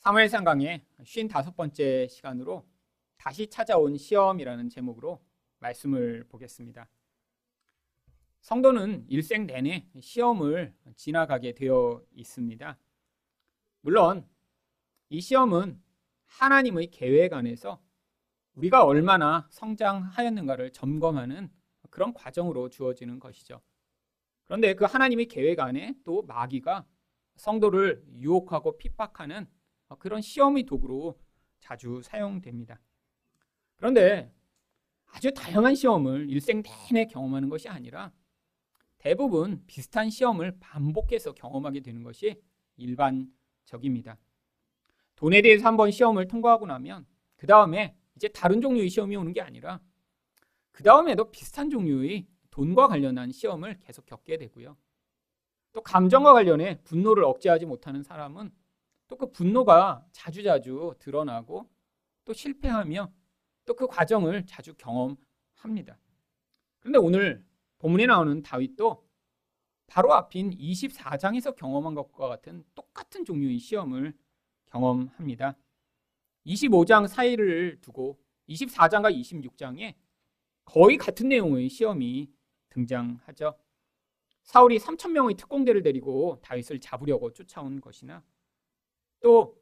사무엘상 강의 55번째 시간으로 다시 찾아온 시험이라는 제목으로 말씀을 보겠습니다. 성도는 일생 내내 시험을 지나가게 되어 있습니다. 물론 이 시험은 하나님의 계획 안에서 우리가 얼마나 성장하였는가를 점검하는 그런 과정으로 주어지는 것이죠. 그런데 그 하나님의 계획 안에 또 마귀가 성도를 유혹하고 핍박하는 그런 시험의 도구로 자주 사용됩니다. 그런데 아주 다양한 시험을 일생 내내 경험하는 것이 아니라 대부분 비슷한 시험을 반복해서 경험하게 되는 것이 일반적입니다. 돈에 대해서 한번 시험을 통과하고 나면 그 다음에 이제 다른 종류의 시험이 오는 게 아니라 그 다음에도 비슷한 종류의 돈과 관련한 시험을 계속 겪게 되고요. 또 감정과 관련해 분노를 억제하지 못하는 사람은 또 그 분노가 자주자주 드러나고 또 실패하며 또 그 과정을 자주 경험합니다. 그런데 오늘 본문에 나오는 다윗도 바로 앞인 24장에서 경험한 것과 같은 똑같은 종류의 시험을 경험합니다. 25장 사이를 두고 24장과 26장에 거의 같은 내용의 시험이 등장하죠. 사울이 3천 명의 특공대를 데리고 다윗을 잡으려고 쫓아온 것이나 또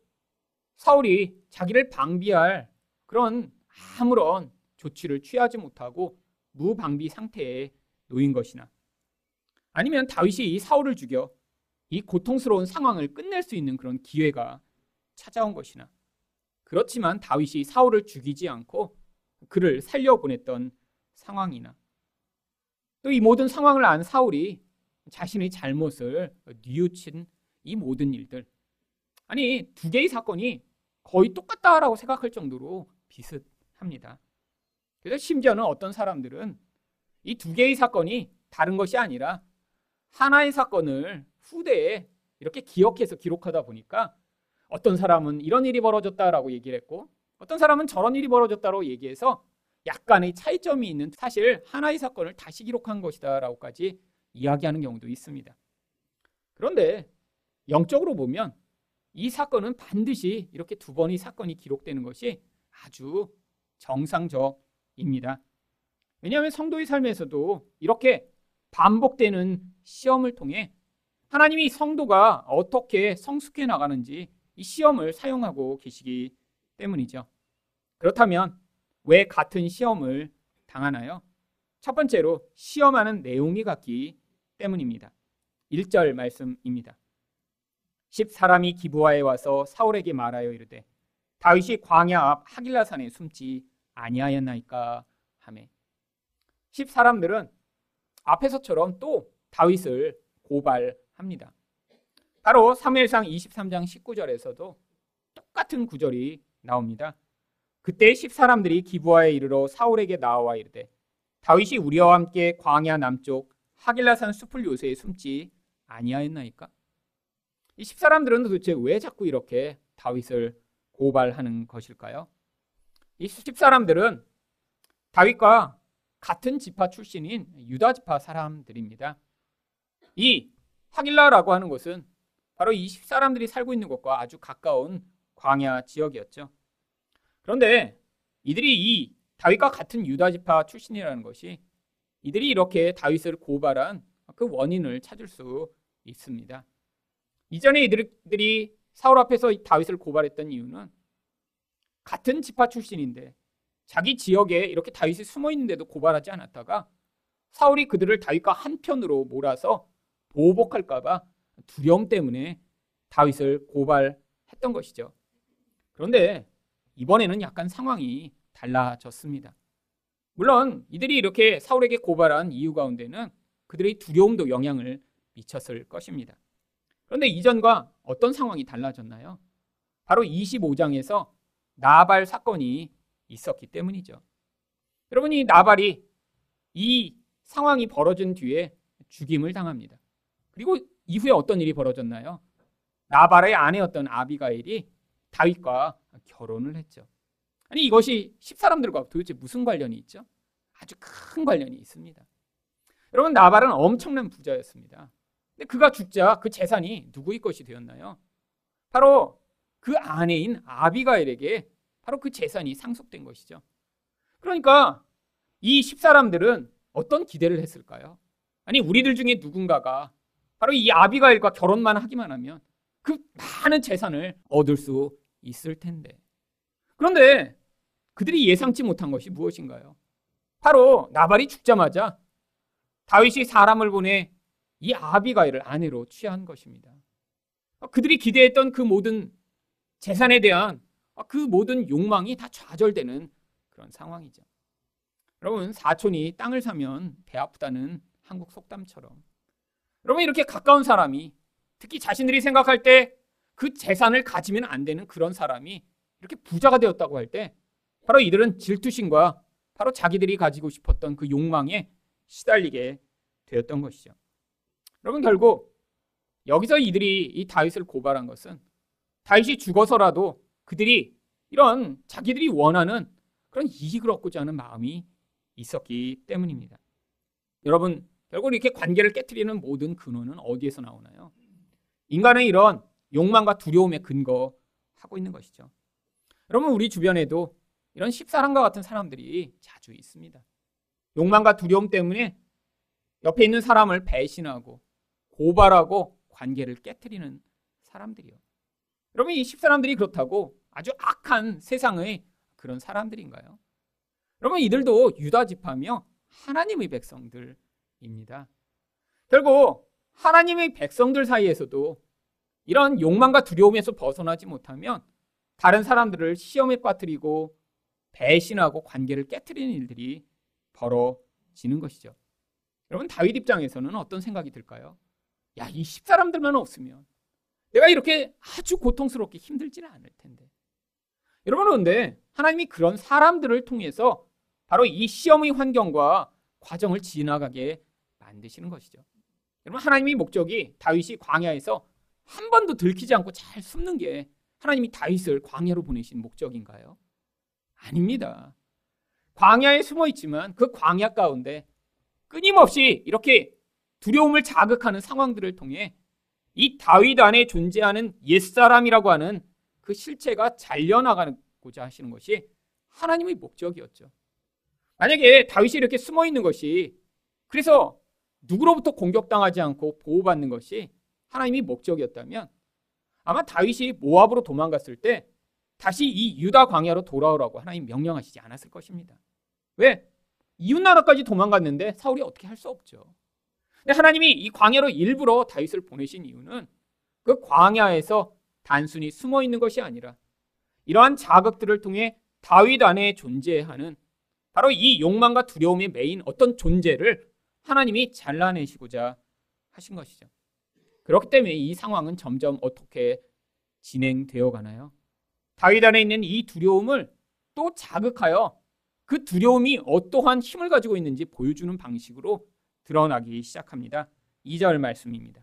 사울이 자기를 방비할 그런 아무런 조치를 취하지 못하고 무방비 상태에 놓인 것이나 아니면 다윗이 이 사울을 죽여 이 고통스러운 상황을 끝낼 수 있는 그런 기회가 찾아온 것이나 그렇지만 다윗이 사울을 죽이지 않고 그를 살려보냈던 상황이나 또 이 모든 상황을 안 사울이 자신의 잘못을 뉘우친 이 모든 일들 아니 두 개의 사건이 거의 똑같다라고 생각할 정도로 비슷합니다. 그래서 심지어는 어떤 사람들은 이 두 개의 사건이 다른 것이 아니라 하나의 사건을 후대에 이렇게 기억해서 기록하다 보니까 어떤 사람은 이런 일이 벌어졌다라고 얘기를 했고 어떤 사람은 저런 일이 벌어졌다고 얘기해서 약간의 차이점이 있는 사실 하나의 사건을 다시 기록한 것이다라고까지 이야기하는 경우도 있습니다. 그런데 영적으로 보면 이 사건은 반드시 이렇게 두 번의 사건이 기록되는 것이 아주 정상적입니다. 왜냐하면 성도의 삶에서도 이렇게 반복되는 시험을 통해 하나님이 성도가 어떻게 성숙해 나가는지 이 시험을 사용하고 계시기 때문이죠. 그렇다면 왜 같은 시험을 당하나요? 첫 번째로 시험하는 내용이 같기 때문입니다. 1절 말씀입니다. 10사람이 기부하에 와서 사울에게 말하여 이르되 다윗이 광야 앞 하길라 산에 숨지 아니하였나이까 하매 10사람들은 앞에서처럼 또 다윗을 고발합니다. 바로 사무엘상 23장 19절에서도 똑같은 구절이 나옵니다. 그때 10사람들이 기부하에 이르러 사울에게 나와 이르되 다윗이 우리와 함께 광야 남쪽 하길라산 숲을 요새에 숨지 아니하였나이까? 이 10사람들은 도대체 왜 자꾸 이렇게 다윗을 고발하는 것일까요? 이 10사람들은 다윗과 같은 지파 출신인 유다 지파 사람들입니다. 이 하길라라고 하는 곳은 바로 이 10사람들이 살고 있는 곳과 아주 가까운 광야 지역이었죠. 그런데 이들이 이 다윗과 같은 유다 지파 출신이라는 것이 이들이 이렇게 다윗을 고발한 그 원인을 찾을 수 있습니다. 이전에 이들이 사울 앞에서 다윗을 고발했던 이유는 같은 지파 출신인데 자기 지역에 이렇게 다윗이 숨어 있는데도 고발하지 않았다가 사울이 그들을 다윗과 한편으로 몰아서 보복할까봐 두려움 때문에 다윗을 고발했던 것이죠. 그런데 이번에는 약간 상황이 달라졌습니다. 물론 이들이 이렇게 사울에게 고발한 이유 가운데는 그들의 두려움도 영향을 미쳤을 것입니다. 그런데 이전과 어떤 상황이 달라졌나요? 바로 25장에서 나발 사건이 있었기 때문이죠. 여러분, 이 나발이 이 상황이 벌어진 뒤에 죽임을 당합니다. 그리고 이후에 어떤 일이 벌어졌나요? 나발의 아내였던 아비가일이 다윗과 결혼을 했죠. 아니 이것이 십사람들과 도대체 무슨 관련이 있죠? 아주 큰 관련이 있습니다. 여러분 나발은 엄청난 부자였습니다. 근데 그가 죽자 그 재산이 누구의 것이 되었나요? 바로 그 아내인 아비가일에게 바로 그 재산이 상속된 것이죠. 그러니까 이 십사람들은 어떤 기대를 했을까요? 아니 우리들 중에 누군가가 바로 이 아비가일과 결혼만 하기만 하면 그 많은 재산을 얻을 수 있을 텐데. 그런데 그들이 예상치 못한 것이 무엇인가요? 바로 나발이 죽자마자 다윗이 사람을 보내 이 아비가일을 아내로 취한 것입니다. 그들이 기대했던 그 모든 재산에 대한 그 모든 욕망이 다 좌절되는 그런 상황이죠. 여러분 사촌이 땅을 사면 배 아프다는 한국 속담처럼 여러분 이렇게 가까운 사람이 특히 자신들이 생각할 때 그 재산을 가지면 안 되는 그런 사람이 이렇게 부자가 되었다고 할 때 바로 이들은 질투심과 바로 자기들이 가지고 싶었던 그 욕망에 시달리게 되었던 것이죠. 여러분 결국 여기서 이들이 이 다윗을 고발한 것은 다윗이 죽어서라도 그들이 이런 자기들이 원하는 그런 이익을 얻고자 하는 마음이 있었기 때문입니다. 여러분 결국 이렇게 관계를 깨뜨리는 모든 근원은 어디에서 나오나요? 인간의 이런 욕망과 두려움에 근거하고 있는 것이죠. 여러분 우리 주변에도 이런 십사랑과 같은 사람들이 자주 있습니다. 욕망과 두려움 때문에 옆에 있는 사람을 배신하고 고발하고 관계를 깨뜨리는 사람들이요. 여러분 이 십사람들이 그렇다고 아주 악한 세상의 그런 사람들인가요? 여러분 이들도 유다 지파며 하나님의 백성들입니다. 결국 하나님의 백성들 사이에서도 이런 욕망과 두려움에서 벗어나지 못하면 다른 사람들을 시험에 빠뜨리고 배신하고 관계를 깨뜨리는 일들이 벌어지는 것이죠. 여러분 다윗 입장에서는 어떤 생각이 들까요? 야, 이 십사람들만 없으면 내가 이렇게 아주 고통스럽게 힘들지는 않을 텐데. 여러분 그런데 하나님이 그런 사람들을 통해서 바로 이 시험의 환경과 과정을 지나가게 만드시는 것이죠. 여러분 하나님의 목적이 다윗이 광야에서 한 번도 들키지 않고 잘 숨는 게 하나님이 다윗을 광야로 보내신 목적인가요? 아닙니다. 광야에 숨어 있지만 그 광야 가운데 끊임없이 이렇게 두려움을 자극하는 상황들을 통해 이 다윗 안에 존재하는 옛사람이라고 하는 그 실체가 잘려나가고자 하시는 것이 하나님의 목적이었죠. 만약에 다윗이 이렇게 숨어 있는 것이 그래서 누구로부터 공격당하지 않고 보호받는 것이 하나님의 목적이었다면 아마 다윗이 모압으로 도망갔을 때 다시 이 유다 광야로 돌아오라고 하나님 명령하시지 않았을 것입니다. 왜? 이웃 나라까지 도망갔는데 사울이 어떻게 할 수 없죠. 근데 하나님이 이 광야로 일부러 다윗을 보내신 이유는 그 광야에서 단순히 숨어 있는 것이 아니라 이러한 자극들을 통해 다윗 안에 존재하는 바로 이 욕망과 두려움의 메인 어떤 존재를 하나님이 잘라내시고자 하신 것이죠. 그렇기 때문에 이 상황은 점점 어떻게 진행되어 가나요? 다윗 안에 있는 이 두려움을 또 자극하여 그 두려움이 어떠한 힘을 가지고 있는지 보여주는 방식으로 드러나기 시작합니다. 2절 말씀입니다.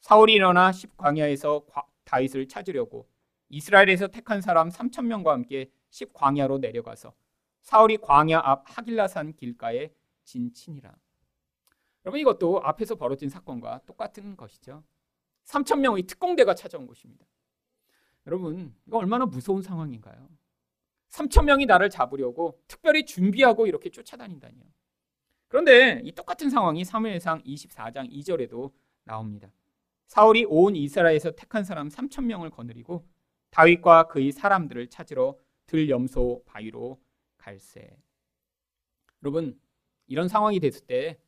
사울이 일어나 십광야에서 다윗을 찾으려고 이스라엘에서 택한 사람 3천 명과 함께 십광야로 내려가서 사울이 광야 앞 하길라산 길가에 진친이라. 여러분 이것도 앞에서 벌어진 사건과 똑같은 것이죠. 3천 명의 특공대가 찾아온 곳입니다. 여러분 이거 얼마나 무서운 상황인가요? 3천 명이 나를 잡으려고 특별히 준비하고 이렇게 쫓아다닌다니요. 그런데 이 똑같은 상황이 사무엘상 24장 2절에도 나옵니다. 사울이 온 이스라엘에서 택한 사람 3천 명을 거느리고 다윗과 그의 사람들을 찾으러 들염소 바위로 갈세. 여러분 이런 상황이 됐을 때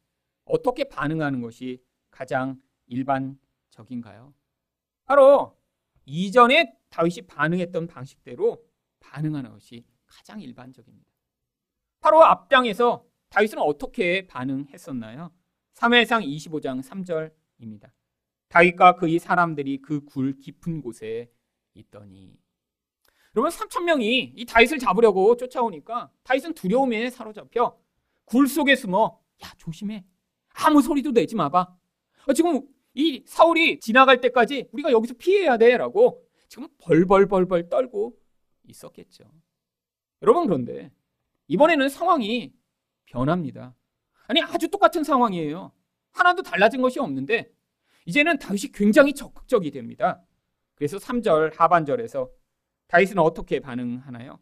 어떻게 반응하는 것이 가장 일반적인가요? 바로 이전에 다윗이 반응했던 방식대로 반응하는 것이 가장 일반적입니다. 바로 앞장에서 다윗은 어떻게 반응했었나요? 3회상 25장 3절입니다. 다윗과 그의 사람들이 그 굴 깊은 곳에 있더니 여러분 3천 명이 이 다윗을 잡으려고 쫓아오니까 다윗은 두려움에 사로잡혀 굴 속에 숨어 야 조심해 아무 소리도 내지 마봐 어, 지금 이 사울이 지나갈 때까지 우리가 여기서 피해야 돼라고 지금 벌벌벌벌 떨고 있었겠죠. 여러분 그런데 이번에는 상황이 변합니다. 아니 아주 똑같은 상황이에요. 하나도 달라진 것이 없는데 이제는 다윗이 굉장히 적극적이 됩니다. 그래서 3절 하반절에서 다윗은 어떻게 반응하나요?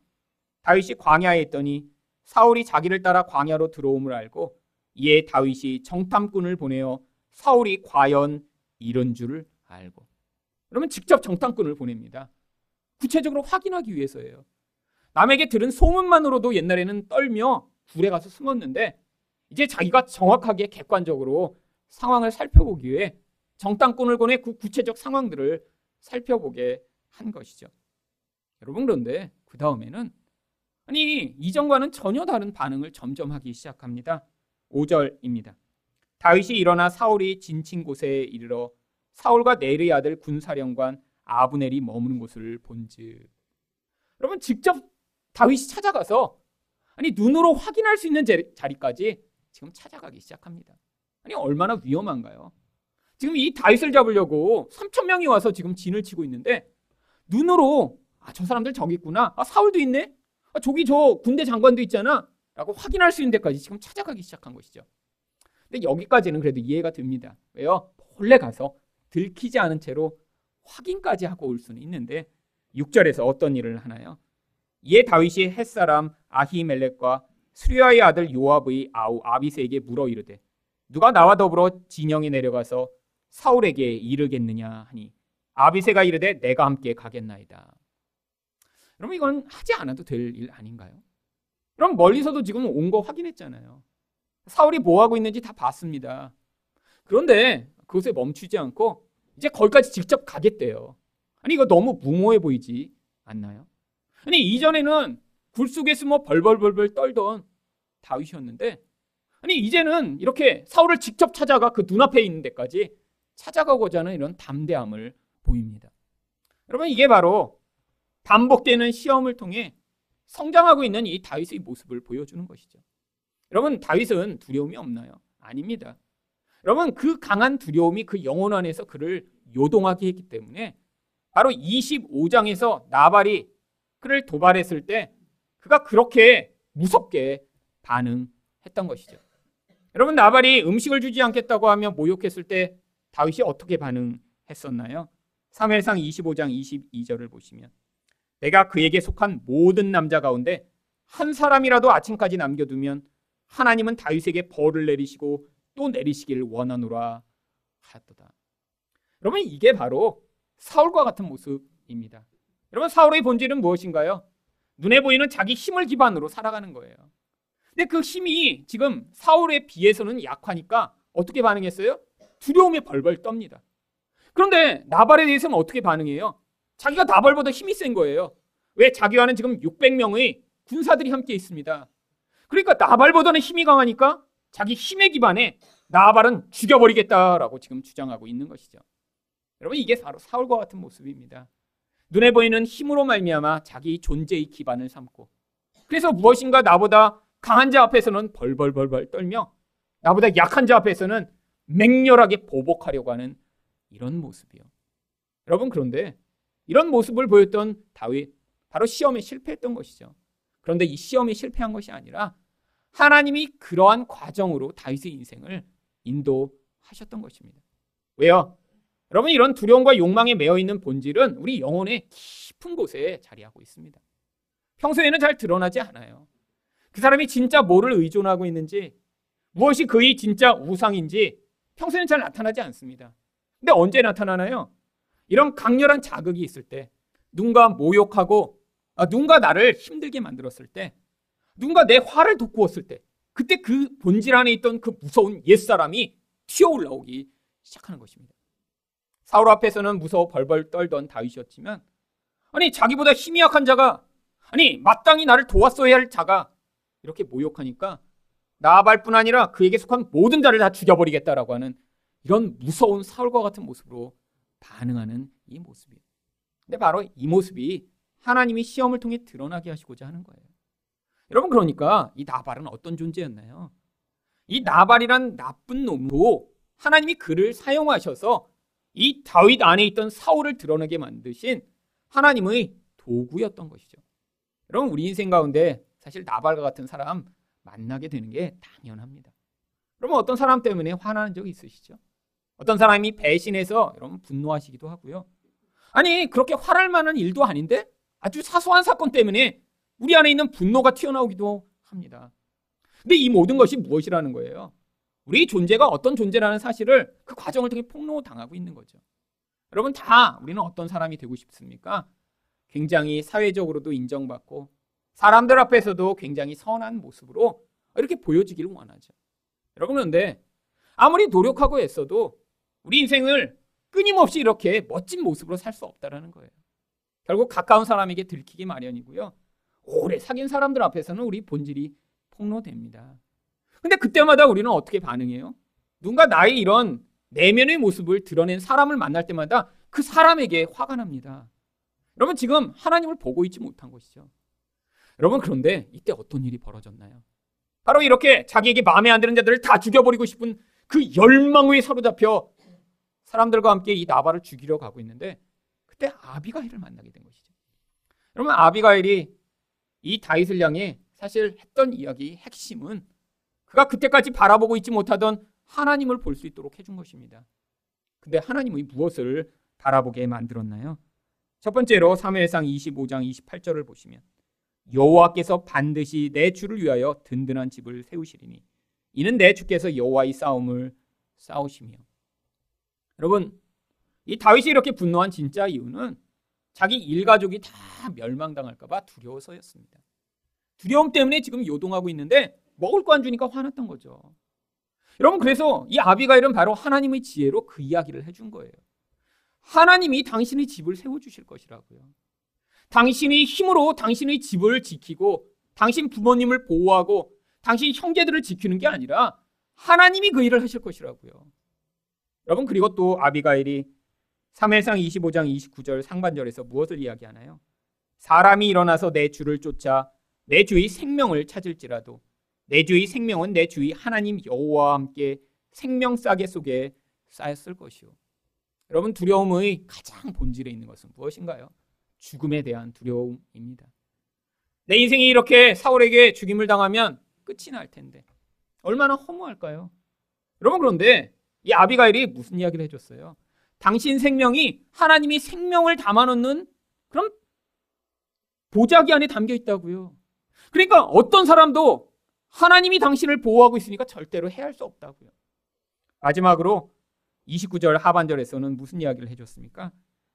다윗이 광야에 있더니 사울이 자기를 따라 광야로 들어옴을 알고 이에 다윗이 정탐꾼을 보내어 사울이 과연 이런 줄을 알고 그러면 직접 정탐꾼을 보냅니다. 구체적으로 확인하기 위해서예요. 남에게 들은 소문만으로도 옛날에는 떨며 굴에 가서 숨었는데 이제 자기가 정확하게 객관적으로 상황을 살펴보기 위해 정탐꾼을 보내 그 구체적 상황들을 살펴보게 한 것이죠. 여러분 그런데 그 다음에는 아니 이전과는 전혀 다른 반응을 점점 하기 시작합니다. 5절입니다. 다윗이 일어나 사울이 진친 곳에 이르러 사울과 네르의 아들 군사령관 아브넬이 머무는 곳을 본즉 여러분 직접 다윗이 찾아가서 아니 눈으로 확인할 수 있는 자리까지 지금 찾아가기 시작합니다. 아니 얼마나 위험한가요? 지금 이 다윗을 잡으려고 3천 명이 와서 지금 진을 치고 있는데 눈으로 아 저 사람들 저기 있구나. 아 사울도 있네. 아 저기 저 군대 장관도 있잖아. 라고 확인할 수 있는 데까지 지금 찾아가기 시작한 것이죠. 근데 여기까지는 그래도 이해가 됩니다. 왜요? 몰래 가서 들키지 않은 채로 확인까지 하고 올 수는 있는데 6절에서 어떤 일을 하나요? 이에 다윗이 햇사람 아히멜렉과 수리아의 아들 요압의 아우 아비세에게 물어 이르되 누가 나와 더불어 진영에 내려가서 사울에게 이르겠느냐 하니 아비세가 이르되 내가 함께 가겠나이다. 그러면 이건 하지 않아도 될 일 아닌가요? 그럼 멀리서도 지금 온 거 확인했잖아요. 사울이 뭐 하고 있는지 다 봤습니다. 그런데 그것에 멈추지 않고 이제 거기까지 직접 가겠대요. 아니 이거 너무 무모해 보이지 않나요? 아니 이전에는 굴 속에 숨어 벌벌벌벌 떨던 다윗이었는데 아니 이제는 이렇게 사울을 직접 찾아가 그 눈앞에 있는 데까지 찾아가고자 하는 이런 담대함을 보입니다. 여러분 이게 바로 반복되는 시험을 통해 성장하고 있는 이 다윗의 모습을 보여주는 것이죠. 여러분 다윗은 두려움이 없나요? 아닙니다. 여러분 그 강한 두려움이 그 영혼 안에서 그를 요동하게 했기 때문에 바로 25장에서 나발이 그를 도발했을 때 그가 그렇게 무섭게 반응했던 것이죠. 여러분 나발이 음식을 주지 않겠다고 하며 모욕했을 때 다윗이 어떻게 반응했었나요? 3회상 25장 22절을 보시면 내가 그에게 속한 모든 남자 가운데 한 사람이라도 아침까지 남겨두면 하나님은 다윗에게 벌을 내리시고 또 내리시기를 원하노라 하였도다. 여러분 이게 바로 사울과 같은 모습입니다. 여러분 사울의 본질은 무엇인가요? 눈에 보이는 자기 힘을 기반으로 살아가는 거예요. 근데 그 힘이 지금 사울에 비해서는 약하니까 어떻게 반응했어요? 두려움에 벌벌 떱니다. 그런데 나발에 대해서는 어떻게 반응해요? 자기가 나발보다 힘이 센 거예요. 왜 자기와는 지금 600명의 군사들이 함께 있습니다. 그러니까 나발보다는 힘이 강하니까 자기 힘에 기반해 나발은 죽여버리겠다라고 지금 주장하고 있는 것이죠. 여러분 이게 바로 사울과 같은 모습입니다. 눈에 보이는 힘으로 말미암아 자기 존재의 기반을 삼고 그래서 무엇인가 나보다 강한 자 앞에서는 벌벌벌벌 떨며 나보다 약한 자 앞에서는 맹렬하게 보복하려고 하는 이런 모습이요. 여러분 그런데 이런 모습을 보였던 다윗 바로 시험에 실패했던 것이죠. 그런데 이 시험에 실패한 것이 아니라 하나님이 그러한 과정으로 다윗의 인생을 인도하셨던 것입니다. 왜요? 여러분 이런 두려움과 욕망에 매여 있는 본질은 우리 영혼의 깊은 곳에 자리하고 있습니다. 평소에는 잘 드러나지 않아요. 그 사람이 진짜 뭐를 의존하고 있는지 무엇이 그의 진짜 우상인지 평소에는 잘 나타나지 않습니다. 근데 언제 나타나나요? 이런 강렬한 자극이 있을 때 누군가 모욕하고 아, 누군가 나를 힘들게 만들었을 때 누군가 내 화를 돋구었을 때 그때 그 본질 안에 있던 그 무서운 옛사람이 튀어 올라오기 시작하는 것입니다. 사울 앞에서는 무서워 벌벌 떨던 다윗이었지만 아니 자기보다 힘이 약한 자가 아니 마땅히 나를 도왔어야 할 자가 이렇게 모욕하니까 나발뿐 아니라 그에게 속한 모든 자를 다 죽여버리겠다라고 하는 이런 무서운 사울과 같은 모습으로 반응하는 이 모습이에요. 근데 바로 이 모습이 하나님이 시험을 통해 드러나게 하시고자 하는 거예요. 여러분 그러니까 이 나발은 어떤 존재였나요? 이 나발이란 나쁜 놈도 하나님이 그를 사용하셔서 이 다윗 안에 있던 사울을 드러내게 만드신 하나님의 도구였던 것이죠. 여러분 우리 인생 가운데 사실 나발과 같은 사람 만나게 되는 게 당연합니다. 여러분 어떤 사람 때문에 화나는 적 있으시죠? 어떤 사람이 배신해서 여러분 분노하시기도 하고요. 아니, 그렇게 화날 만한 일도 아닌데 아주 사소한 사건 때문에 우리 안에 있는 분노가 튀어나오기도 합니다. 근데 이 모든 것이 무엇이라는 거예요? 우리 존재가 어떤 존재라는 사실을 그 과정을 통해 폭로당하고 있는 거죠. 여러분 다 우리는 어떤 사람이 되고 싶습니까? 굉장히 사회적으로도 인정받고 사람들 앞에서도 굉장히 선한 모습으로 이렇게 보여지기를 원하죠. 여러분 그런데 아무리 노력하고 애써도 우리 인생을 끊임없이 이렇게 멋진 모습으로 살 수 없다라는 거예요. 결국 가까운 사람에게 들키기 마련이고요. 오래 사귄 사람들 앞에서는 우리 본질이 폭로됩니다. 근데 그때마다 우리는 어떻게 반응해요? 누군가 나의 이런 내면의 모습을 드러낸 사람을 만날 때마다 그 사람에게 화가 납니다. 여러분 지금 하나님을 보고 있지 못한 것이죠. 여러분 그런데 이때 어떤 일이 벌어졌나요? 바로 이렇게 자기에게 마음에 안 드는 자들을 다 죽여버리고 싶은 그 열망에 사로잡혀 사람들과 함께 이 나발을 죽이려 가고 있는데 그때 아비가일을 만나게 된 것이죠. 여러분 아비가일이 이 다윗을 향해 사실 했던 이야기 핵심은 그가 그때까지 바라보고 있지 못하던 하나님을 볼 수 있도록 해준 것입니다. 근데 하나님의 무엇을 바라보게 만들었나요? 첫 번째로 사무엘상 25장 28절을 보시면 여호와께서 반드시 내 주를 위하여 든든한 집을 세우시리니 이는 내 주께서 여호와의 싸움을 싸우시며 여러분 이 다윗이 이렇게 분노한 진짜 이유는 자기 일가족이 다 멸망당할까봐 두려워서였습니다. 두려움 때문에 지금 요동하고 있는데 먹을 거 안 주니까 화났던 거죠. 여러분 그래서 이 아비가일은 바로 하나님의 지혜로 그 이야기를 해준 거예요. 하나님이 당신의 집을 세워 주실 것이라고요. 당신이 힘으로 당신의 집을 지키고 당신 부모님을 보호하고 당신 형제들을 지키는 게 아니라 하나님이 그 일을 하실 것이라고요. 여러분 그리고 또 아비가일이 3회상 25장 29절 상반절에서 무엇을 이야기하나요? 사람이 일어나서 내 주를 쫓아 내 주의 생명을 찾을지라도 내 주의 생명은 내 주의 하나님 여호와와 함께 생명 싸개 속에 쌓였을 것이요. 여러분 두려움의 가장 본질에 있는 것은 무엇인가요? 죽음에 대한 두려움입니다. 내 인생이 이렇게 사울에게 죽임을 당하면 끝이 날 텐데 얼마나 허무할까요? 여러분 그런데 이 아비가일이 무슨 이야기를 해줬어요? 당신 생명이 하나님이 생명을 담아놓는 그런 보자기 안에 담겨 있다고요. 그러니까 어떤 사람도 하나님이 당신을 보호하고 있으니까 절대로 해할 수 없다고요. 마지막으로 29절 하반절에서는 무슨 이야기를 해줬습니까?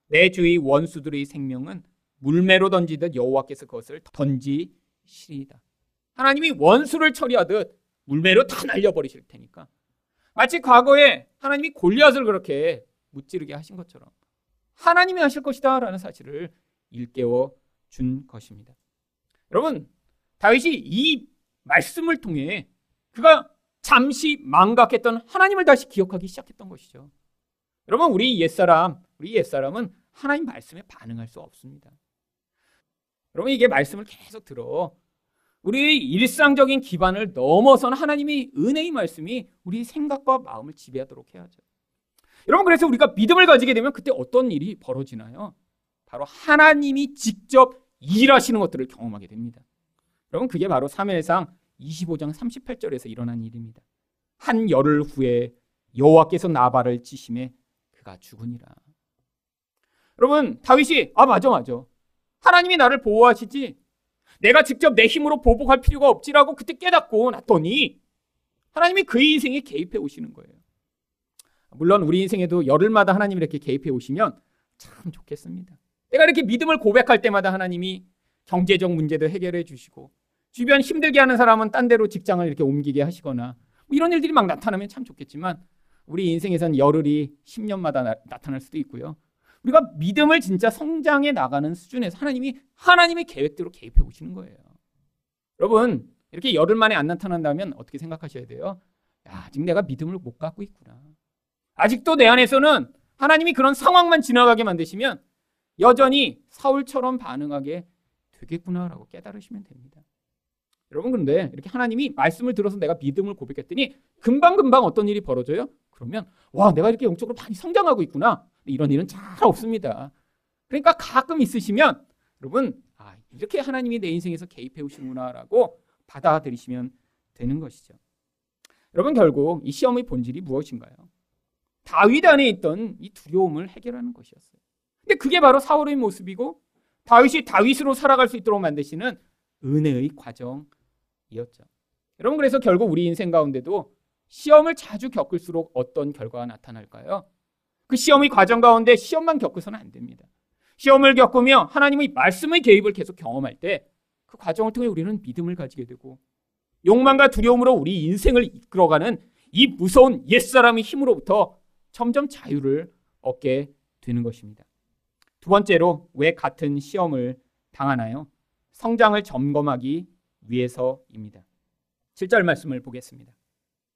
내 주위 원수들의 생명은 물매로 던지듯 여호와께서 그것을 던지시리다. 하나님이 원수를 처리하듯 물매로 다 날려버리실 테니까. 마치 과거에 하나님이 골리앗을 그렇게 무찌르게 하신 것처럼 하나님이 하실 것이다라는 사실을 일깨워 준 것입니다. 여러분, 다윗이 이 말씀을 통해 그가 잠시 망각했던 하나님을 다시 기억하기 시작했던 것이죠. 여러분, 우리 옛사람, 우리 옛사람은 하나님 말씀에 반응할 수 없습니다. 여러분, 이게 말씀을 계속 들어. 우리 일상적인 기반을 넘어선 하나님이 은혜의 말씀이 우리 생각과 마음을 지배하도록 해야죠. 여러분, 그래서 우리가 믿음을 가지게 되면 그때 어떤 일이 벌어지나요? 바로 하나님이 직접 일하시는 것들을 경험하게 됩니다. 여러분, 그게 바로 3회상 25장 38절에서 일어난 일입니다. 한 열흘 후에 여호와께서 나발을 치심에 그가 죽으니라. 여러분, 다윗이 아 맞아 맞아. 하나님이 나를 보호하시지. 내가 직접 내 힘으로 보복할 필요가 없지라고 그때 깨닫고 났더니 하나님이 그의 인생에 개입해 오시는 거예요. 물론 우리 인생에도 열흘마다 하나님이 이렇게 개입해 오시면 참 좋겠습니다. 내가 이렇게 믿음을 고백할 때마다 하나님이 경제적 문제도 해결해 주시고 주변 힘들게 하는 사람은 딴 데로 직장을 이렇게 옮기게 하시거나 뭐 이런 일들이 막 나타나면 참 좋겠지만 우리 인생에선 열흘이 10년마다 나, 나타날 수도 있고요. 우리가 믿음을 진짜 성장해 나가는 수준에서 하나님이 하나님의 계획대로 개입해 오시는 거예요. 여러분 이렇게 열흘 만에 안 나타난다면 어떻게 생각하셔야 돼요? 야, 지금 내가 믿음을 못 갖고 있구나. 아직도 내 안에서는 하나님이 그런 상황만 지나가게 만드시면 여전히 사울처럼 반응하게 되겠구나라고 깨달으시면 됩니다. 여러분 그런데 이렇게 하나님이 말씀을 들어서 내가 믿음을 고백했더니 금방금방 어떤 일이 벌어져요? 그러면 와 내가 이렇게 영적으로 많이 성장하고 있구나 이런 일은 잘 없습니다. 그러니까 가끔 있으시면 여러분 아 이렇게 하나님이 내 인생에서 개입해 오시는구나라고 받아들이시면 되는 것이죠. 여러분 결국 이 시험의 본질이 무엇인가요? 다윗 안에 있던 이 두려움을 해결하는 것이었어요. 근데 그게 바로 사울의 모습이고 다윗이 다윗으로 살아갈 수 있도록 만드시는 은혜의 과정 이었죠. 여러분 그래서 결국 우리 인생 가운데도 시험을 자주 겪을수록 어떤 결과가 나타날까요? 그 시험의 과정 가운데 시험만 겪어서는 안 됩니다. 시험을 겪으며 하나님의 말씀의 개입을 계속 경험할 때 그 과정을 통해 우리는 믿음을 가지게 되고 욕망과 두려움으로 우리 인생을 이끌어가는 이 무서운 옛사람의 힘으로부터 점점 자유를 얻게 되는 것입니다. 두 번째로 왜 같은 시험을 당하나요? 성장을 점검하기 위해서입니다. 7절 말씀을 보겠습니다.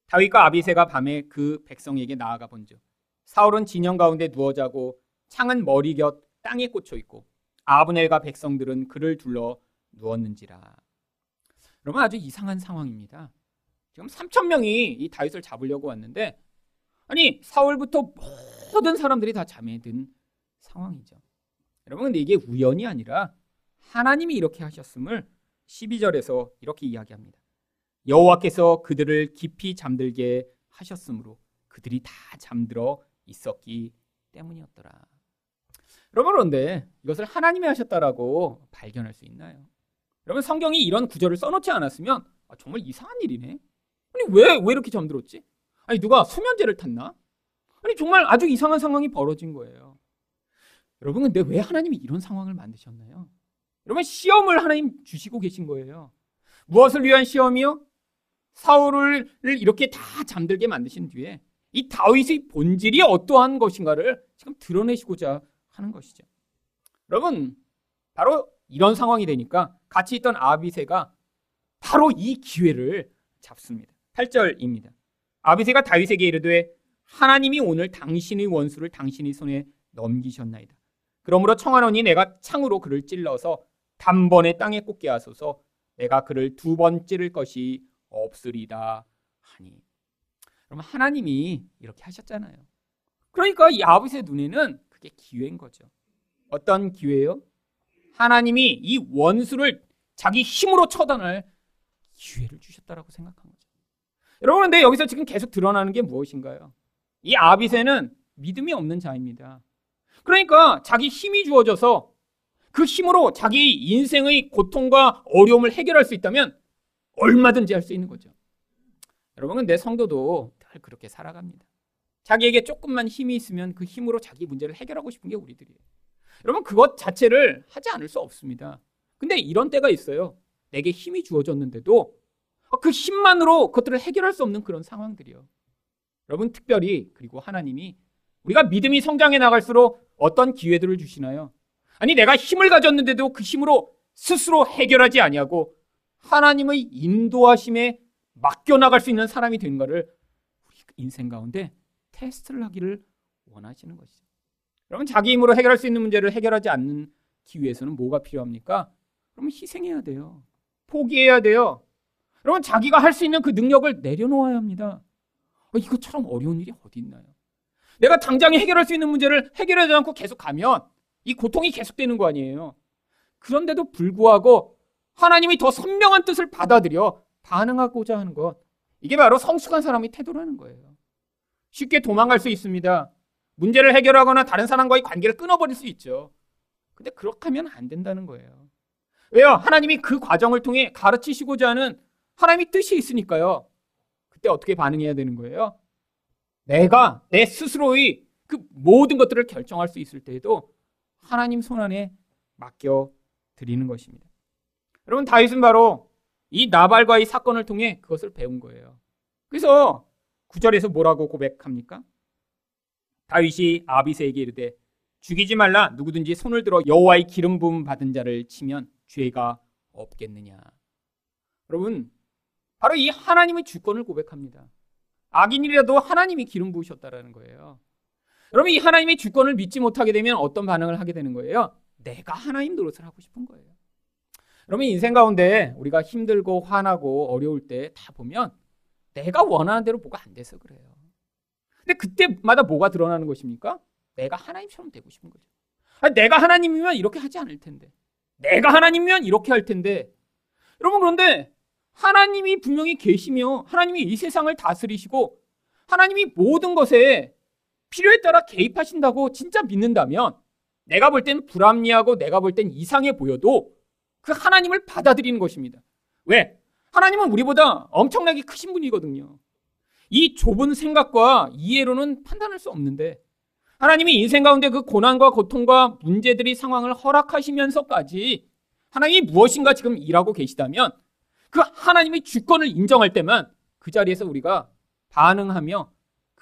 다윗과 아비세가 밤에 그 백성에게 나아가 본즉 사울은 진영 가운데 누워 자고 창은 머리 곁 땅에 꽂혀 있고 아브넬과 백성들은 그를 둘러 누웠는지라. 여러분 아주 이상한 상황입니다. 지금 3천 명이 이 다윗을 잡으려고 왔는데 아니 사울부터 모든 사람들이 다 잠에 든 상황이죠. 여러분 근데 이게 우연이 아니라 하나님이 이렇게 하셨음을 12절에서 이렇게 이야기합니다. 여호와께서 그들을 깊이 잠들게 하셨으므로 그들이 다 잠들어 있었기 때문이었더라. 여러분 그런데 이것을 하나님이 하셨다라고 발견할 수 있나요? 여러분 성경이 이런 구절을 써놓지 않았으면 아, 정말 이상한 일이네. 아니 왜 왜 이렇게 잠들었지? 아니 누가 수면제를 탔나? 아니 정말 아주 이상한 상황이 벌어진 거예요. 여러분 근데 왜 하나님이 이런 상황을 만드셨나요? 여러분 시험을 하나님 주시고 계신 거예요. 무엇을 위한 시험이요? 사울을 이렇게 다 잠들게 만드신 뒤에 이 다윗의 본질이 어떠한 것인가를 지금 드러내시고자 하는 것이죠. 여러분 바로 이런 상황이 되니까 같이 있던 아비세가 바로 이 기회를 잡습니다. 8절입니다. 아비세가 다윗에게 이르되 하나님이 오늘 당신의 원수를 당신의 손에 넘기셨나이다. 그러므로 청하노니 내가 창으로 그를 찔러서 단번에 땅에 꽂게 하소서 내가 그를 두 번 찌를 것이 없으리다 하니. 그러면 하나님이 이렇게 하셨잖아요. 그러니까 이 아버지의 눈에는 그게 기회인 거죠. 어떤 기회요? 하나님이 이 원수를 자기 힘으로 처단할 기회를 주셨다라고 생각한 거죠. 여러분, 근데 여기서 지금 계속 드러나는 게 무엇인가요? 이 아비세는 믿음이 없는 자입니다. 그러니까 자기 힘이 주어져서 그 힘으로 자기 인생의 고통과 어려움을 해결할 수 있다면 얼마든지 할 수 있는 거죠. 여러분, 내 성도도 늘 그렇게 살아갑니다. 자기에게 조금만 힘이 있으면 그 힘으로 자기 문제를 해결하고 싶은 게 우리들이에요. 여러분 그것 자체를 하지 않을 수 없습니다. 근데 이런 때가 있어요. 내게 힘이 주어졌는데도 그 힘만으로 그것들을 해결할 수 없는 그런 상황들이요. 여러분 특별히 그리고 하나님이 우리가 믿음이 성장해 나갈수록 어떤 기회들을 주시나요? 아니 내가 힘을 가졌는데도 그 힘으로 스스로 해결하지 아니하고 하나님의 인도하심에 맡겨 나갈 수 있는 사람이 된 것을 우리 인생 가운데 테스트를 하기를 원하시는 것이죠. 그러면 자기 힘으로 해결할 수 있는 문제를 해결하지 않는 기위해서는 뭐가 필요합니까? 그러면 희생해야 돼요. 포기해야 돼요. 그러면 자기가 할 수 있는 그 능력을 내려놓아야 합니다. 어, 이것처럼 어려운 일이 어디 있나요? 내가 당장에 해결할 수 있는 문제를 해결하지 않고 계속 가면 이 고통이 계속되는 거 아니에요. 그런데도 불구하고 하나님이 더 선명한 뜻을 받아들여 반응하고자 하는 것. 이게 바로 성숙한 사람의 태도라는 거예요. 쉽게 도망갈 수 있습니다. 문제를 해결하거나 다른 사람과의 관계를 끊어버릴 수 있죠. 근데 그렇게 하면 안 된다는 거예요. 왜요? 하나님이 그 과정을 통해 가르치시고자 하는 하나님의 뜻이 있으니까요. 그때 어떻게 반응해야 되는 거예요? 내가 내 스스로의 그 모든 것들을 결정할 수 있을 때에도 하나님 손안에 맡겨 드리는 것입니다. 여러분 다윗은 바로 이 나발과의 사건을 통해 그것을 배운 거예요. 그래서 구절에서 뭐라고 고백합니까? 다윗이 아비세에게 이르되 죽이지 말라 누구든지 손을 들어 여호와의 기름 부음 받은 자를 치면 죄가 없겠느냐. 여러분 바로 이 하나님의 주권을 고백합니다. 악인이라도 하나님이 기름 부으셨다라는 거예요. 여러분 이 하나님의 주권을 믿지 못하게 되면 어떤 반응을 하게 되는 거예요? 내가 하나님 노릇을 하고 싶은 거예요. 여러분 인생 가운데 우리가 힘들고 화나고 어려울 때 다 보면 내가 원하는 대로 뭐가 안 돼서 그래요. 근데 그때마다 뭐가 드러나는 것입니까? 내가 하나님처럼 되고 싶은 거죠. 아니, 내가 하나님이면 이렇게 하지 않을 텐데. 내가 하나님이면 이렇게 할 텐데. 여러분 그런데 하나님이 분명히 계시며 하나님이 이 세상을 다스리시고 하나님이 모든 것에 필요에 따라 개입하신다고 진짜 믿는다면 내가 볼 땐 불합리하고 내가 볼 땐 이상해 보여도 그 하나님을 받아들이는 것입니다. 왜? 하나님은 우리보다 엄청나게 크신 분이거든요. 이 좁은 생각과 이해로는 판단할 수 없는데 하나님이 인생 가운데 그 고난과 고통과 문제들이 상황을 허락하시면서까지 하나님이 무엇인가 지금 일하고 계시다면 그 하나님의 주권을 인정할 때만 그 자리에서 우리가 반응하며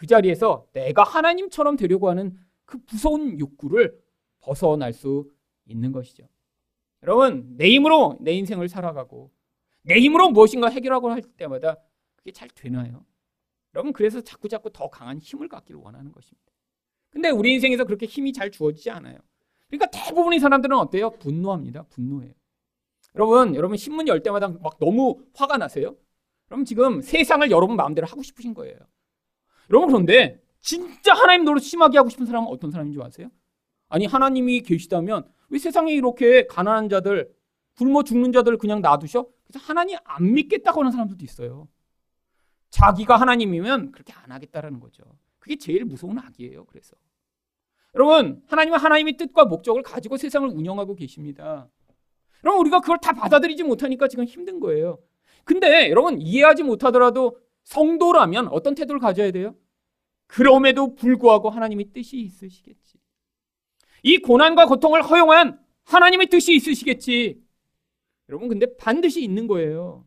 그 자리에서 내가 하나님처럼 되려고 하는 그 무서운 욕구를 벗어날 수 있는 것이죠. 여러분, 내 힘으로 내 인생을 살아가고 내 힘으로 무엇인가 해결하고 할 때마다 그게 잘 되나요? 여러분, 그래서 자꾸 자꾸 더 강한 힘을 갖기를 원하는 것입니다. 근데 우리 인생에서 그렇게 힘이 잘 주어지지 않아요. 그러니까 대부분의 사람들은 어때요? 분노합니다. 분노해요. 여러분, 여러분 신문 열 때마다 막 너무 화가 나세요? 그럼 지금 세상을 여러분 마음대로 하고 싶으신 거예요. 여러분 그런데 진짜 하나님 노릇 심하게 하고 싶은 사람은 어떤 사람인 줄 아세요? 아니 하나님이 계시다면 왜 세상에 이렇게 가난한 자들, 굶어 죽는 자들 그냥 놔두셔? 그래서 하나님 안 믿겠다고 하는 사람들도 있어요. 자기가 하나님이면 그렇게 안 하겠다라는 거죠. 그게 제일 무서운 악이에요. 그래서 여러분 하나님은 하나님의 뜻과 목적을 가지고 세상을 운영하고 계십니다. 여러분 우리가 그걸 다 받아들이지 못하니까 지금 힘든 거예요. 근데 여러분 이해하지 못하더라도 성도라면 어떤 태도를 가져야 돼요? 그럼에도 불구하고 하나님의 뜻이 있으시겠지. 이 고난과 고통을 허용한 하나님의 뜻이 있으시겠지. 여러분 근데 반드시 있는 거예요.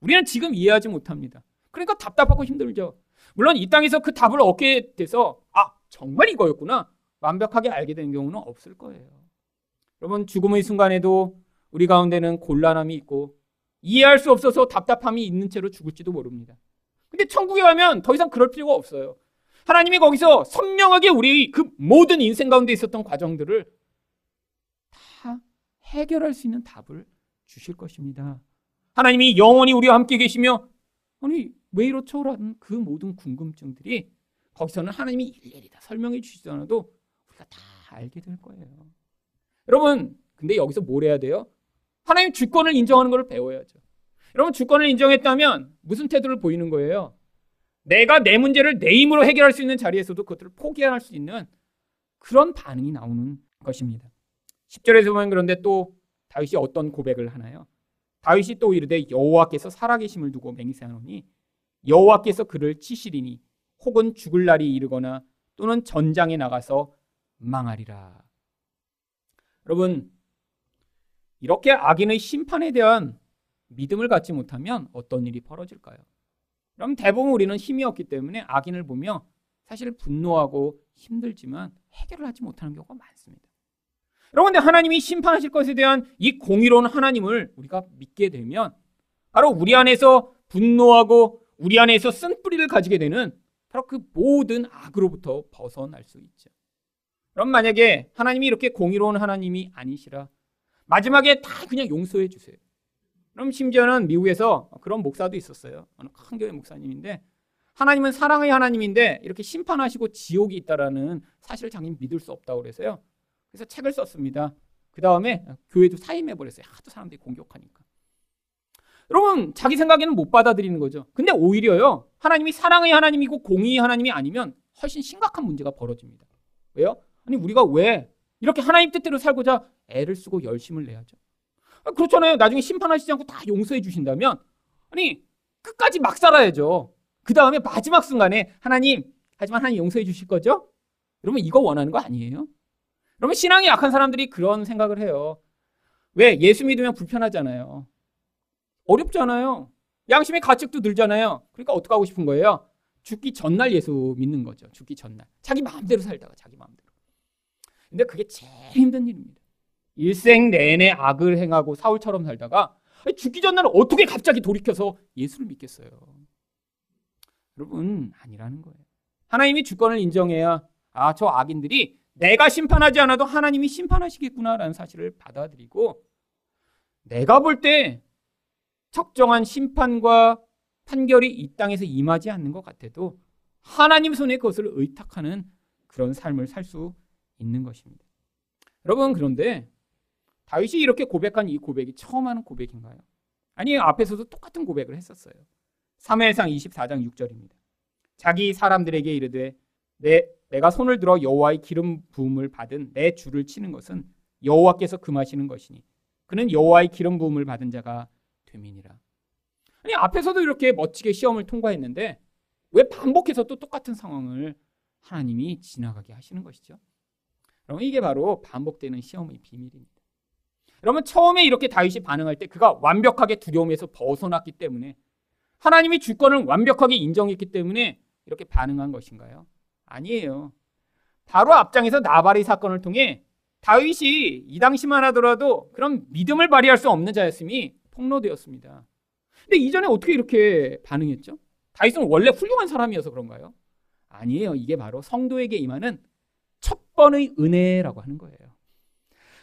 우리는 지금 이해하지 못합니다. 그러니까 답답하고 힘들죠. 물론 이 땅에서 그 답을 얻게 돼서 아 정말 이거였구나 완벽하게 알게 된 경우는 없을 거예요. 여러분 죽음의 순간에도 우리 가운데는 곤란함이 있고 이해할 수 없어서 답답함이 있는 채로 죽을지도 모릅니다. 근데 천국에 가면 더 이상 그럴 필요가 없어요. 하나님이 거기서 선명하게 우리 그 모든 인생 가운데 있었던 과정들을 다 해결할 수 있는 답을 주실 것입니다. 하나님이 영원히 우리와 함께 계시며 아니 왜 이렇죠 라는 그 모든 궁금증들이 거기서는 하나님이 일일이 다 설명해 주시지 않아도 우리가 다 알게 될 거예요. 여러분 근데 여기서 뭘 해야 돼요? 하나님 주권을 인정하는 것을 배워야죠. 여러분 주권을 인정했다면 무슨 태도를 보이는 거예요? 내가 내 문제를 내 힘으로 해결할 수 있는 자리에서도 그것들을 포기할 수 있는 그런 반응이 나오는 것입니다. 10절에서 보면 그런데 또 다윗이 어떤 고백을 하나요? 다윗이 또 이르되 여호와께서 살아계심을 두고 맹세하노니 여호와께서 그를 치시리니 혹은 죽을 날이 이르거나 또는 전장에 나가서 망하리라. 여러분 이렇게 악인의 심판에 대한 믿음을 갖지 못하면 어떤 일이 벌어질까요? 그럼 대부분 우리는 힘이 없기 때문에 악인을 보며 사실 분노하고 힘들지만 해결을 하지 못하는 경우가 많습니다. 여러분, 근데 하나님이 심판하실 것에 대한 이 공의로운 하나님을 우리가 믿게 되면 바로 우리 안에서 분노하고 우리 안에서 쓴뿌리를 가지게 되는 바로 그 모든 악으로부터 벗어날 수 있죠. 그럼 만약에 하나님이 이렇게 공의로운 하나님이 아니시라 마지막에 다 그냥 용서해 주세요. 그럼 심지어는 미국에서 그런 목사도 있었어요. 어느 큰 교회 목사님인데 하나님은 사랑의 하나님인데 이렇게 심판하시고 지옥이 있다라는 사실을 자기는 믿을 수 없다고 그래서요. 그래서 책을 썼습니다. 그 다음에 교회도 사임해 버렸어요. 하도 사람들이 공격하니까. 여러분 자기 생각에는 못 받아들이는 거죠. 근데 오히려요 하나님이 사랑의 하나님이고 공의의 하나님이 아니면 훨씬 심각한 문제가 벌어집니다. 왜요? 아니 우리가 왜 이렇게 하나님 뜻대로 살고자 애를 쓰고 열심을 내야죠. 아, 그렇잖아요. 나중에 심판하시지 않고 다 용서해 주신다면 아니 끝까지 막 살아야죠. 그 다음에 마지막 순간에 하나님 하지만 하나님 용서해 주실 거죠? 여러분 이거 원하는 거 아니에요? 여러분 신앙이 약한 사람들이 그런 생각을 해요. 왜 예수 믿으면 불편하잖아요. 어렵잖아요. 양심의 가책도 들잖아요. 그러니까 어떻게 하고 싶은 거예요? 죽기 전날 예수 믿는 거죠. 죽기 전날. 자기 마음대로 살다가 자기 마음대로. 근데 그게 제일 힘든 일입니다. 일생 내내 악을 행하고 사울처럼 살다가 죽기 전날 어떻게 갑자기 돌이켜서 예수를 믿겠어요? 여러분 아니라는 거예요. 하나님이 주권을 인정해야 아 저 악인들이 내가 심판하지 않아도 하나님이 심판하시겠구나라는 사실을 받아들이고 내가 볼 때 적정한 심판과 판결이 이 땅에서 임하지 않는 것 같아도 하나님 손에 그것을 의탁하는 그런 삶을 살 수 있는 것입니다. 여러분 그런데 다윗이 이렇게 고백한 이 고백이 처음 하는 고백인가요? 아니, 앞에서도 똑같은 고백을 했었어요. 3회상 24장 6절입니다. 자기 사람들에게 이르되 내 내가 손을 들어 여호와의 기름 부음을 받은 내 줄을 치는 것은 여호와께서 금하시는 것이니 그는 여호와의 기름 부음을 받은 자가 되민이라. 아니 앞에서도 이렇게 멋지게 시험을 통과했는데 왜 반복해서 또 똑같은 상황을 하나님이 지나가게 하시는 것이죠? 여러분 이게 바로 반복되는 시험의 비밀입니다. 여러분 처음에 이렇게 다윗이 반응할 때 그가 완벽하게 두려움에서 벗어났기 때문에 하나님이 주권을 완벽하게 인정했기 때문에 이렇게 반응한 것인가요? 아니에요. 바로 앞장에서 나발의 사건을 통해 다윗이 이 당시만 하더라도 그런 믿음을 발휘할 수 없는 자였음이 폭로되었습니다. 근데 이전에 어떻게 이렇게 반응했죠? 다윗은 원래 훌륭한 사람이어서 그런가요? 아니에요. 이게 바로 성도에게 임하는 첫 번의 은혜라고 하는 거예요.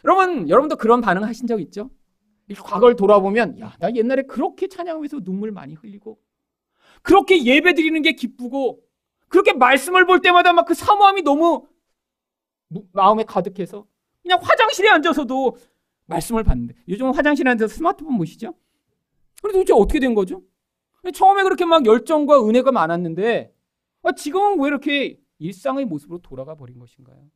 여러분, 여러분도 그런 반응 하신 적 있죠? 과거를 돌아보면, 야, 나 옛날에 그렇게 찬양하면서 눈물 많이 흘리고, 그렇게 예배 드리는 게 기쁘고, 그렇게 말씀을 볼 때마다 막 그 사모함이 너무 마음에 가득해서, 그냥 화장실에 앉아서도 말씀을 봤는데, 요즘 화장실에 앉아서 스마트폰 보시죠? 그래도 도대체 어떻게 된 거죠? 처음에 그렇게 막 열정과 은혜가 많았는데, 아, 지금은 왜 이렇게 일상의 모습으로 돌아가 버린 것인가요?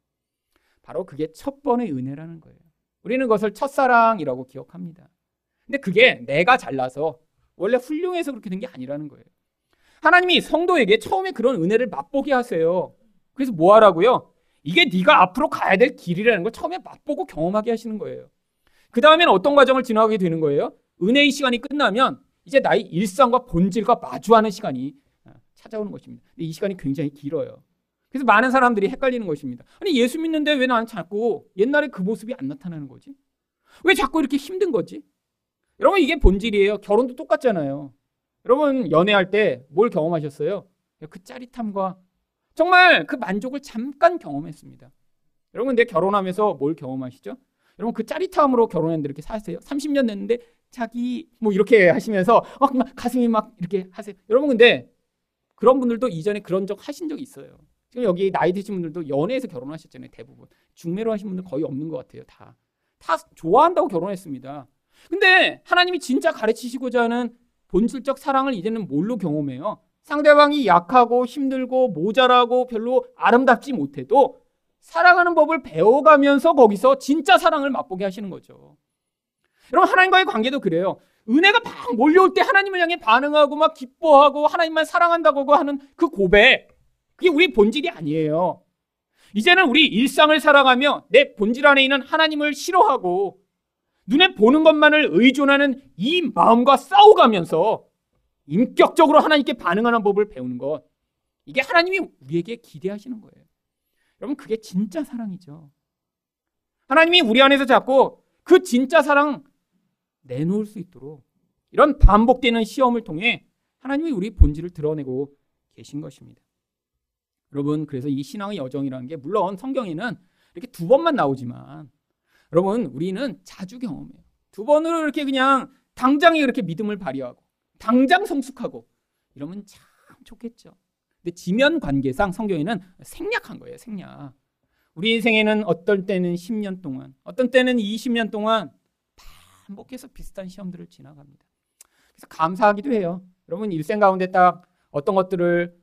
바로 그게 첫 번의 은혜라는 거예요. 우리는 그것을 첫사랑이라고 기억합니다. 근데 그게 내가 잘나서 원래 훌륭해서 그렇게 된 게 아니라는 거예요. 하나님이 성도에게 처음에 그런 은혜를 맛보게 하세요. 그래서 뭐 하라고요? 이게 네가 앞으로 가야 될 길이라는 걸 처음에 맛보고 경험하게 하시는 거예요. 그 다음에는 어떤 과정을 지나가게 되는 거예요? 은혜의 시간이 끝나면 이제 나의 일상과 본질과 마주하는 시간이 찾아오는 것입니다. 이 시간이 굉장히 길어요. 그래서 많은 사람들이 헷갈리는 것입니다. 아니 예수 믿는데 왜 나는 자꾸 옛날에 그 모습이 안 나타나는 거지? 왜 자꾸 이렇게 힘든 거지? 여러분 이게 본질이에요. 결혼도 똑같잖아요. 여러분 연애할 때 뭘 경험하셨어요? 그 짜릿함과 정말 그 만족을 잠깐 경험했습니다. 여러분 근데 결혼하면서 뭘 경험하시죠? 여러분 그 짜릿함으로 결혼했는데 이렇게 사세요? 30년 됐는데 자기 뭐 이렇게 하시면서 막, 막 가슴이 막 이렇게 하세요. 여러분 근데 그런 분들도 이전에 그런 적 하신 적 있어요. 여기 나이 드신 분들도 연애에서 결혼하셨잖아요. 대부분. 중매로 하신 분들 거의 없는 것 같아요. 다. 다 좋아한다고 결혼했습니다. 근데 하나님이 진짜 가르치시고자 하는 본질적 사랑을 이제는 뭘로 경험해요? 상대방이 약하고 힘들고 모자라고 별로 아름답지 못해도 사랑하는 법을 배워가면서 거기서 진짜 사랑을 맛보게 하시는 거죠. 여러분 하나님과의 관계도 그래요. 은혜가 막 몰려올 때 하나님을 향해 반응하고 막 기뻐하고 하나님만 사랑한다고 하는 그 고백. 그게 우리 본질이 아니에요. 이제는 우리 일상을 살아가며 내 본질 안에 있는 하나님을 싫어하고 눈에 보는 것만을 의존하는 이 마음과 싸워가면서 인격적으로 하나님께 반응하는 법을 배우는 것. 이게 하나님이 우리에게 기대하시는 거예요. 여러분, 그게 진짜 사랑이죠. 하나님이 우리 안에서 자꾸 그 진짜 사랑 내놓을 수 있도록 이런 반복되는 시험을 통해 하나님이 우리 본질을 드러내고 계신 것입니다. 여러분, 그래서 이 신앙의 여정이라는 게 물론 성경에는 이렇게 두 번만 나오지만 여러분, 우리는 자주 경험해요. 두 번으로 이렇게 그냥 당장에 이렇게 믿음을 발휘하고 당장 성숙하고 이러면 참 좋겠죠. 근데 지면 관계상 성경에는 생략한 거예요, 생략. 우리 인생에는 어떨 때는 10년 동안, 어떤 때는 20년 동안 반복해서 비슷한 시험들을 지나갑니다. 그래서 감사하기도 해요. 여러분 일생 가운데 딱 어떤 것들을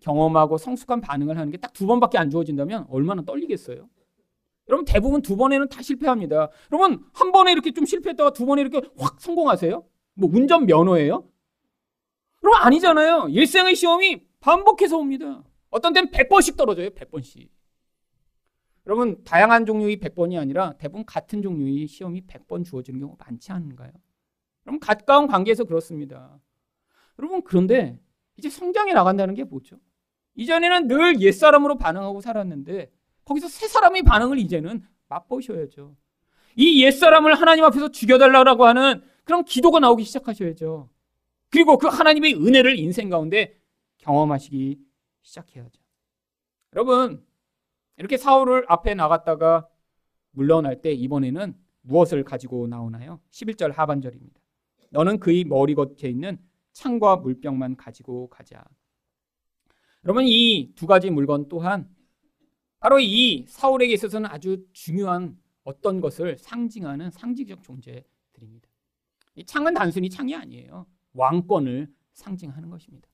경험하고 성숙한 반응을 하는 게 딱 두 번밖에 안 주어진다면 얼마나 떨리겠어요? 여러분 대부분 두 번에는 다 실패합니다. 여러분 한 번에 이렇게 좀 실패했다가 두 번에 이렇게 확 성공하세요? 뭐 운전 면허예요? 여러분 아니잖아요. 일생의 시험이 반복해서 옵니다. 어떤 때는 100번씩 떨어져요. 100번씩. 여러분 다양한 종류의 100번이 아니라 대부분 같은 종류의 시험이 100번 주어지는 경우 많지 않은가요? 여러분 가까운 관계에서 그렇습니다. 여러분 그런데 이제 성장해 나간다는 게 뭐죠? 이전에는 늘 옛사람으로 반응하고 살았는데 거기서 새 사람의 반응을 이제는 맛보셔야죠. 이 옛사람을 하나님 앞에서 죽여달라고 하는 그런 기도가 나오기 시작하셔야죠. 그리고 그 하나님의 은혜를 인생 가운데 경험하시기 시작해야죠. 여러분, 이렇게 사울을 앞에 나갔다가 물러날 때 이번에는 무엇을 가지고 나오나요? 11절 하반절입니다. 너는 그의 머리 겉에 있는 창과 물병만 가지고 가자. 여러분 이 두 가지 물건 또한 바로 이 사울에게 있어서는 아주 중요한 어떤 것을 상징하는 상징적 존재들입니다. 이 창은 단순히 창이 아니에요. 왕권을 상징하는 것입니다.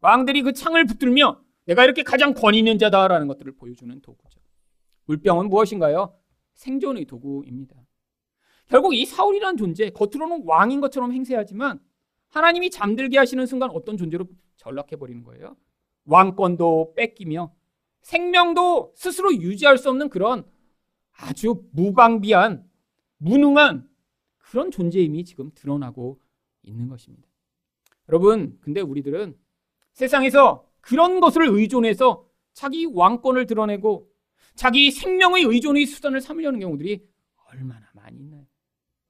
왕들이 그 창을 붙들며 내가 이렇게 가장 권위 있는 자다라는 것들을 보여주는 도구죠. 물병은 무엇인가요? 생존의 도구입니다. 결국 이 사울이라는 존재, 겉으로는 왕인 것처럼 행세하지만 하나님이 잠들게 하시는 순간 어떤 존재로 전락해버리는 거예요. 왕권도 뺏기며 생명도 스스로 유지할 수 없는 그런 아주 무방비한, 무능한 그런 존재임이 지금 드러나고 있는 것입니다. 여러분, 근데 우리들은 세상에서 그런 것을 의존해서 자기 왕권을 드러내고 자기 생명의 의존의 수단을 삼으려는 경우들이 얼마나 많이 있나요?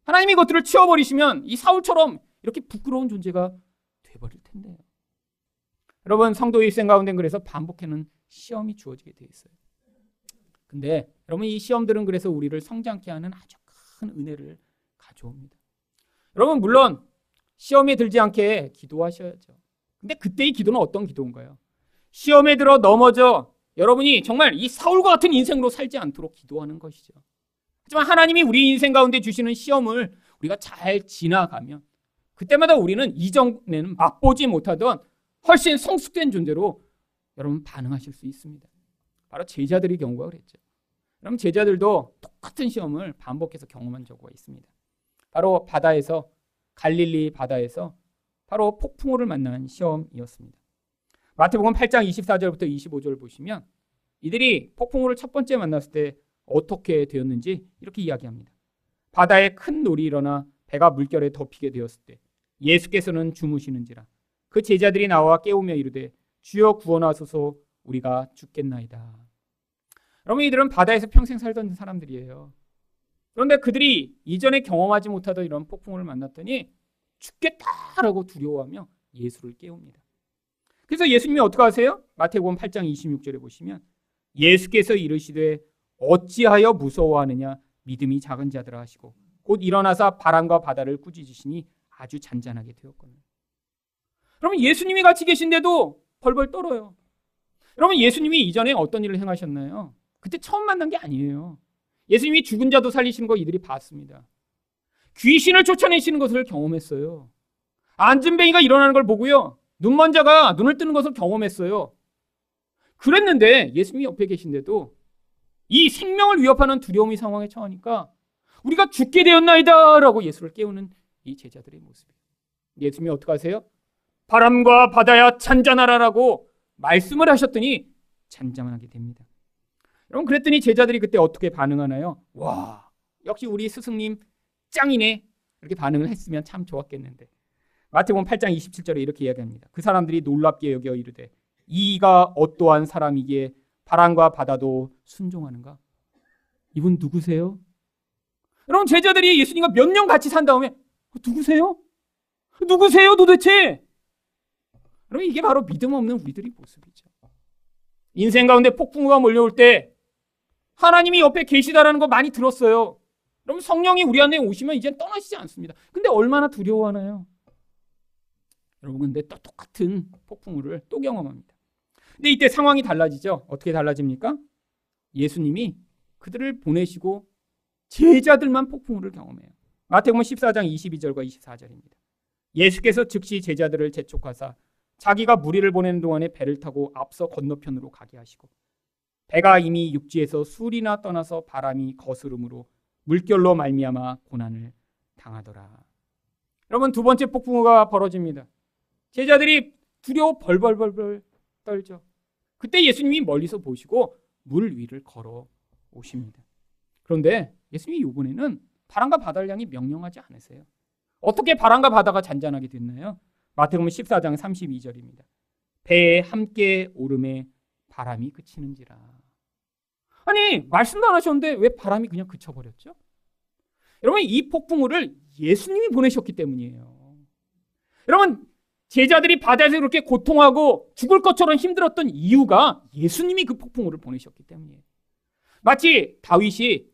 하나님이 것들을 치워버리시면 이 사울처럼 이렇게 부끄러운 존재가 돼버릴 텐데요. 여러분 성도의 일생 가운데 그래서 반복하는 시험이 주어지게 돼 있어요. 근데 여러분 이 시험들은 그래서 우리를 성장케 하는 아주 큰 은혜를 가져옵니다. 여러분 물론 시험에 들지 않게 기도하셔야죠. 근데 그때의 기도는 어떤 기도인가요? 시험에 들어 넘어져 여러분이 정말 이 사울과 같은 인생으로 살지 않도록 기도하는 것이죠. 하지만 하나님이 우리 인생 가운데 주시는 시험을 우리가 잘 지나가면 그때마다 우리는 이전에는 맛보지 못하던 훨씬 성숙된 존재로 여러분 반응하실 수 있습니다. 바로 제자들의 경우가 그랬죠. 그럼 제자들도 똑같은 시험을 반복해서 경험한 적이 있습니다. 바로 바다에서 갈릴리 바다에서 바로 폭풍우를 만난 시험이었습니다. 마태복음 8장 24절부터 25절 보시면 이들이 폭풍우를 첫 번째 만났을 때 어떻게 되었는지 이렇게 이야기합니다. 바다에 큰 놀이 일어나 배가 물결에 덮이게 되었을 때 예수께서는 주무시는지라 그 제자들이 나와 깨우며 이르되 주여 구원하소서 우리가 죽겠나이다. 여러분 이들은 바다에서 평생 살던 사람들이에요. 그런데 그들이 이전에 경험하지 못하던 이런 폭풍을 만났더니 죽겠다라고 두려워하며 예수를 깨웁니다. 그래서 예수님이 어떻게 하세요? 마태복음 8장 26절에 보시면 예수께서 이르시되 어찌하여 무서워하느냐 믿음이 작은 자들아 하시고 곧 일어나서 바람과 바다를 꾸짖으시니 아주 잔잔하게 되었거든 요. 그러면 예수님이 같이 계신데도 벌벌 떨어요. 여러분 예수님이 이전에 어떤 일을 행하셨나요? 그때 처음 만난 게 아니에요. 예수님이 죽은 자도 살리시는 거 이들이 봤습니다. 귀신을 쫓아내시는 것을 경험했어요. 안진뱅이가 일어나는 걸 보고요. 눈먼 자가 눈을 뜨는 것을 경험했어요. 그랬는데 예수님이 옆에 계신데도 이 생명을 위협하는 두려움의 상황에 처하니까 우리가 죽게 되었나이다 라고 예수를 깨우는 이 제자들의 모습이에요. 예수님이 어떻게 하세요? 바람과 바다야 잔잔하라라고 말씀을 하셨더니 잔잔하게 됩니다. 여러분 그랬더니 제자들이 그때 어떻게 반응하나요? 와 역시 우리 스승님 짱이네 이렇게 반응을 했으면 참 좋았겠는데 마태복음 8장 27절에 이렇게 이야기합니다. 그 사람들이 놀랍게 여겨 이르되 이가 어떠한 사람이기에 바람과 바다도 순종하는가? 이분 누구세요? 여러분 제자들이 예수님과 몇 년 같이 산 다음에 누구세요? 누구세요 도대체? 여러분 이게 바로 믿음 없는 우리들의 모습이죠. 인생 가운데 폭풍우가 몰려올 때 하나님이 옆에 계시다라는 거 많이 들었어요. 그럼 성령이 우리 안에 오시면 이제 떠나시지 않습니다. 근데 얼마나 두려워하나요? 여러분 근데 또 똑같은 폭풍우를 또 경험합니다. 근데 이때 상황이 달라지죠. 어떻게 달라집니까? 예수님이 그들을 보내시고 제자들만 폭풍우를 경험해요. 마태복음 14장 22절과 24절입니다. 예수께서 즉시 제자들을 재촉하사 자기가 무리를 보내는 동안에 배를 타고 앞서 건너편으로 가게 하시고 배가 이미 육지에서 술이나 떠나서 바람이 거스름으로 물결로 말미암아 고난을 당하더라. 여러분 두 번째 폭풍우가 벌어집니다. 제자들이 두려워 벌벌벌벌 떨죠. 그때 예수님이 멀리서 보시고 물 위를 걸어 오십니다. 그런데 예수님이 이번에는 바람과 바다를 향해 명령하지 않으세요. 어떻게 바람과 바다가 잔잔하게 됐나요? 마태복음 14장 32절입니다. 배에 함께 오름에 바람이 그치는지라. 아니 말씀도 안 하셨는데 왜 바람이 그냥 그쳐버렸죠? 여러분 이 폭풍우를 예수님이 보내셨기 때문이에요. 여러분 제자들이 바다에서 그렇게 고통하고 죽을 것처럼 힘들었던 이유가 예수님이 그 폭풍우를 보내셨기 때문이에요. 마치 다윗이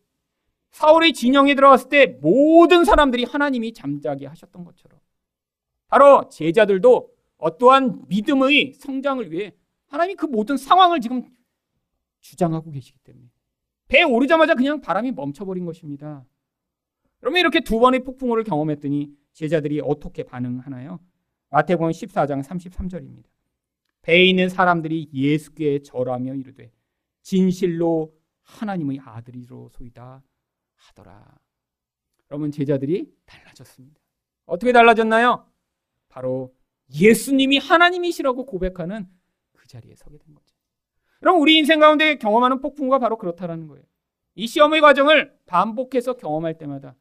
사울의 진영에 들어갔을 때 모든 사람들이 하나님이 잠자게 하셨던 것처럼 바로 제자들도 어떠한 믿음의 성장을 위해 하나님이 그 모든 상황을 지금 주장하고 계시기 때문에 배에 오르자마자 그냥 바람이 멈춰버린 것입니다. 그러면 이렇게 두 번의 폭풍우를 경험했더니 제자들이 어떻게 반응하나요? 마태복음 14장 33절입니다. 배에 있는 사람들이 예수께 절하며 이르되 진실로 하나님의 아들이로소이다 하더라. 여러분 제자들이 달라졌습니다. 어떻게 달라졌나요? 바로 예수님이 하나님이시라고 고백하는 그 자리에 서게 된 거죠. 그럼 우리 인생 가운데 경험하는 폭풍과 바로 그렇다라는 거예요. 이 시험의 과정을 반복해서 경험할 때마다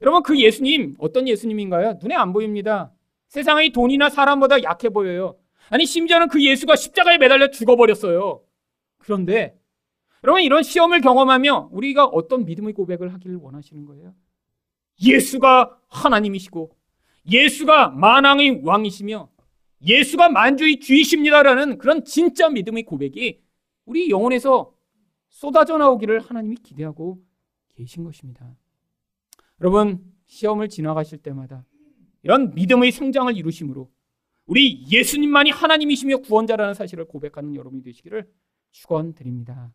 여러분 그 예수님 어떤 예수님인가요? 눈에 안 보입니다. 세상의 돈이나 사람보다 약해 보여요. 아니 심지어는 그 예수가 십자가에 매달려 죽어버렸어요. 그런데 여러분 이런 시험을 경험하며 우리가 어떤 믿음의 고백을 하기를 원하시는 거예요? 예수가 하나님이시고 예수가 만왕의 왕이시며 예수가 만주의 주이십니다라는 그런 진짜 믿음의 고백이 우리 영혼에서 쏟아져 나오기를 하나님이 기대하고 계신 것입니다. 여러분, 시험을 지나가실 때마다 이런 믿음의 성장을 이루심으로 우리 예수님만이 하나님이시며 구원자라는 사실을 고백하는 여러분이 되시기를 축원드립니다.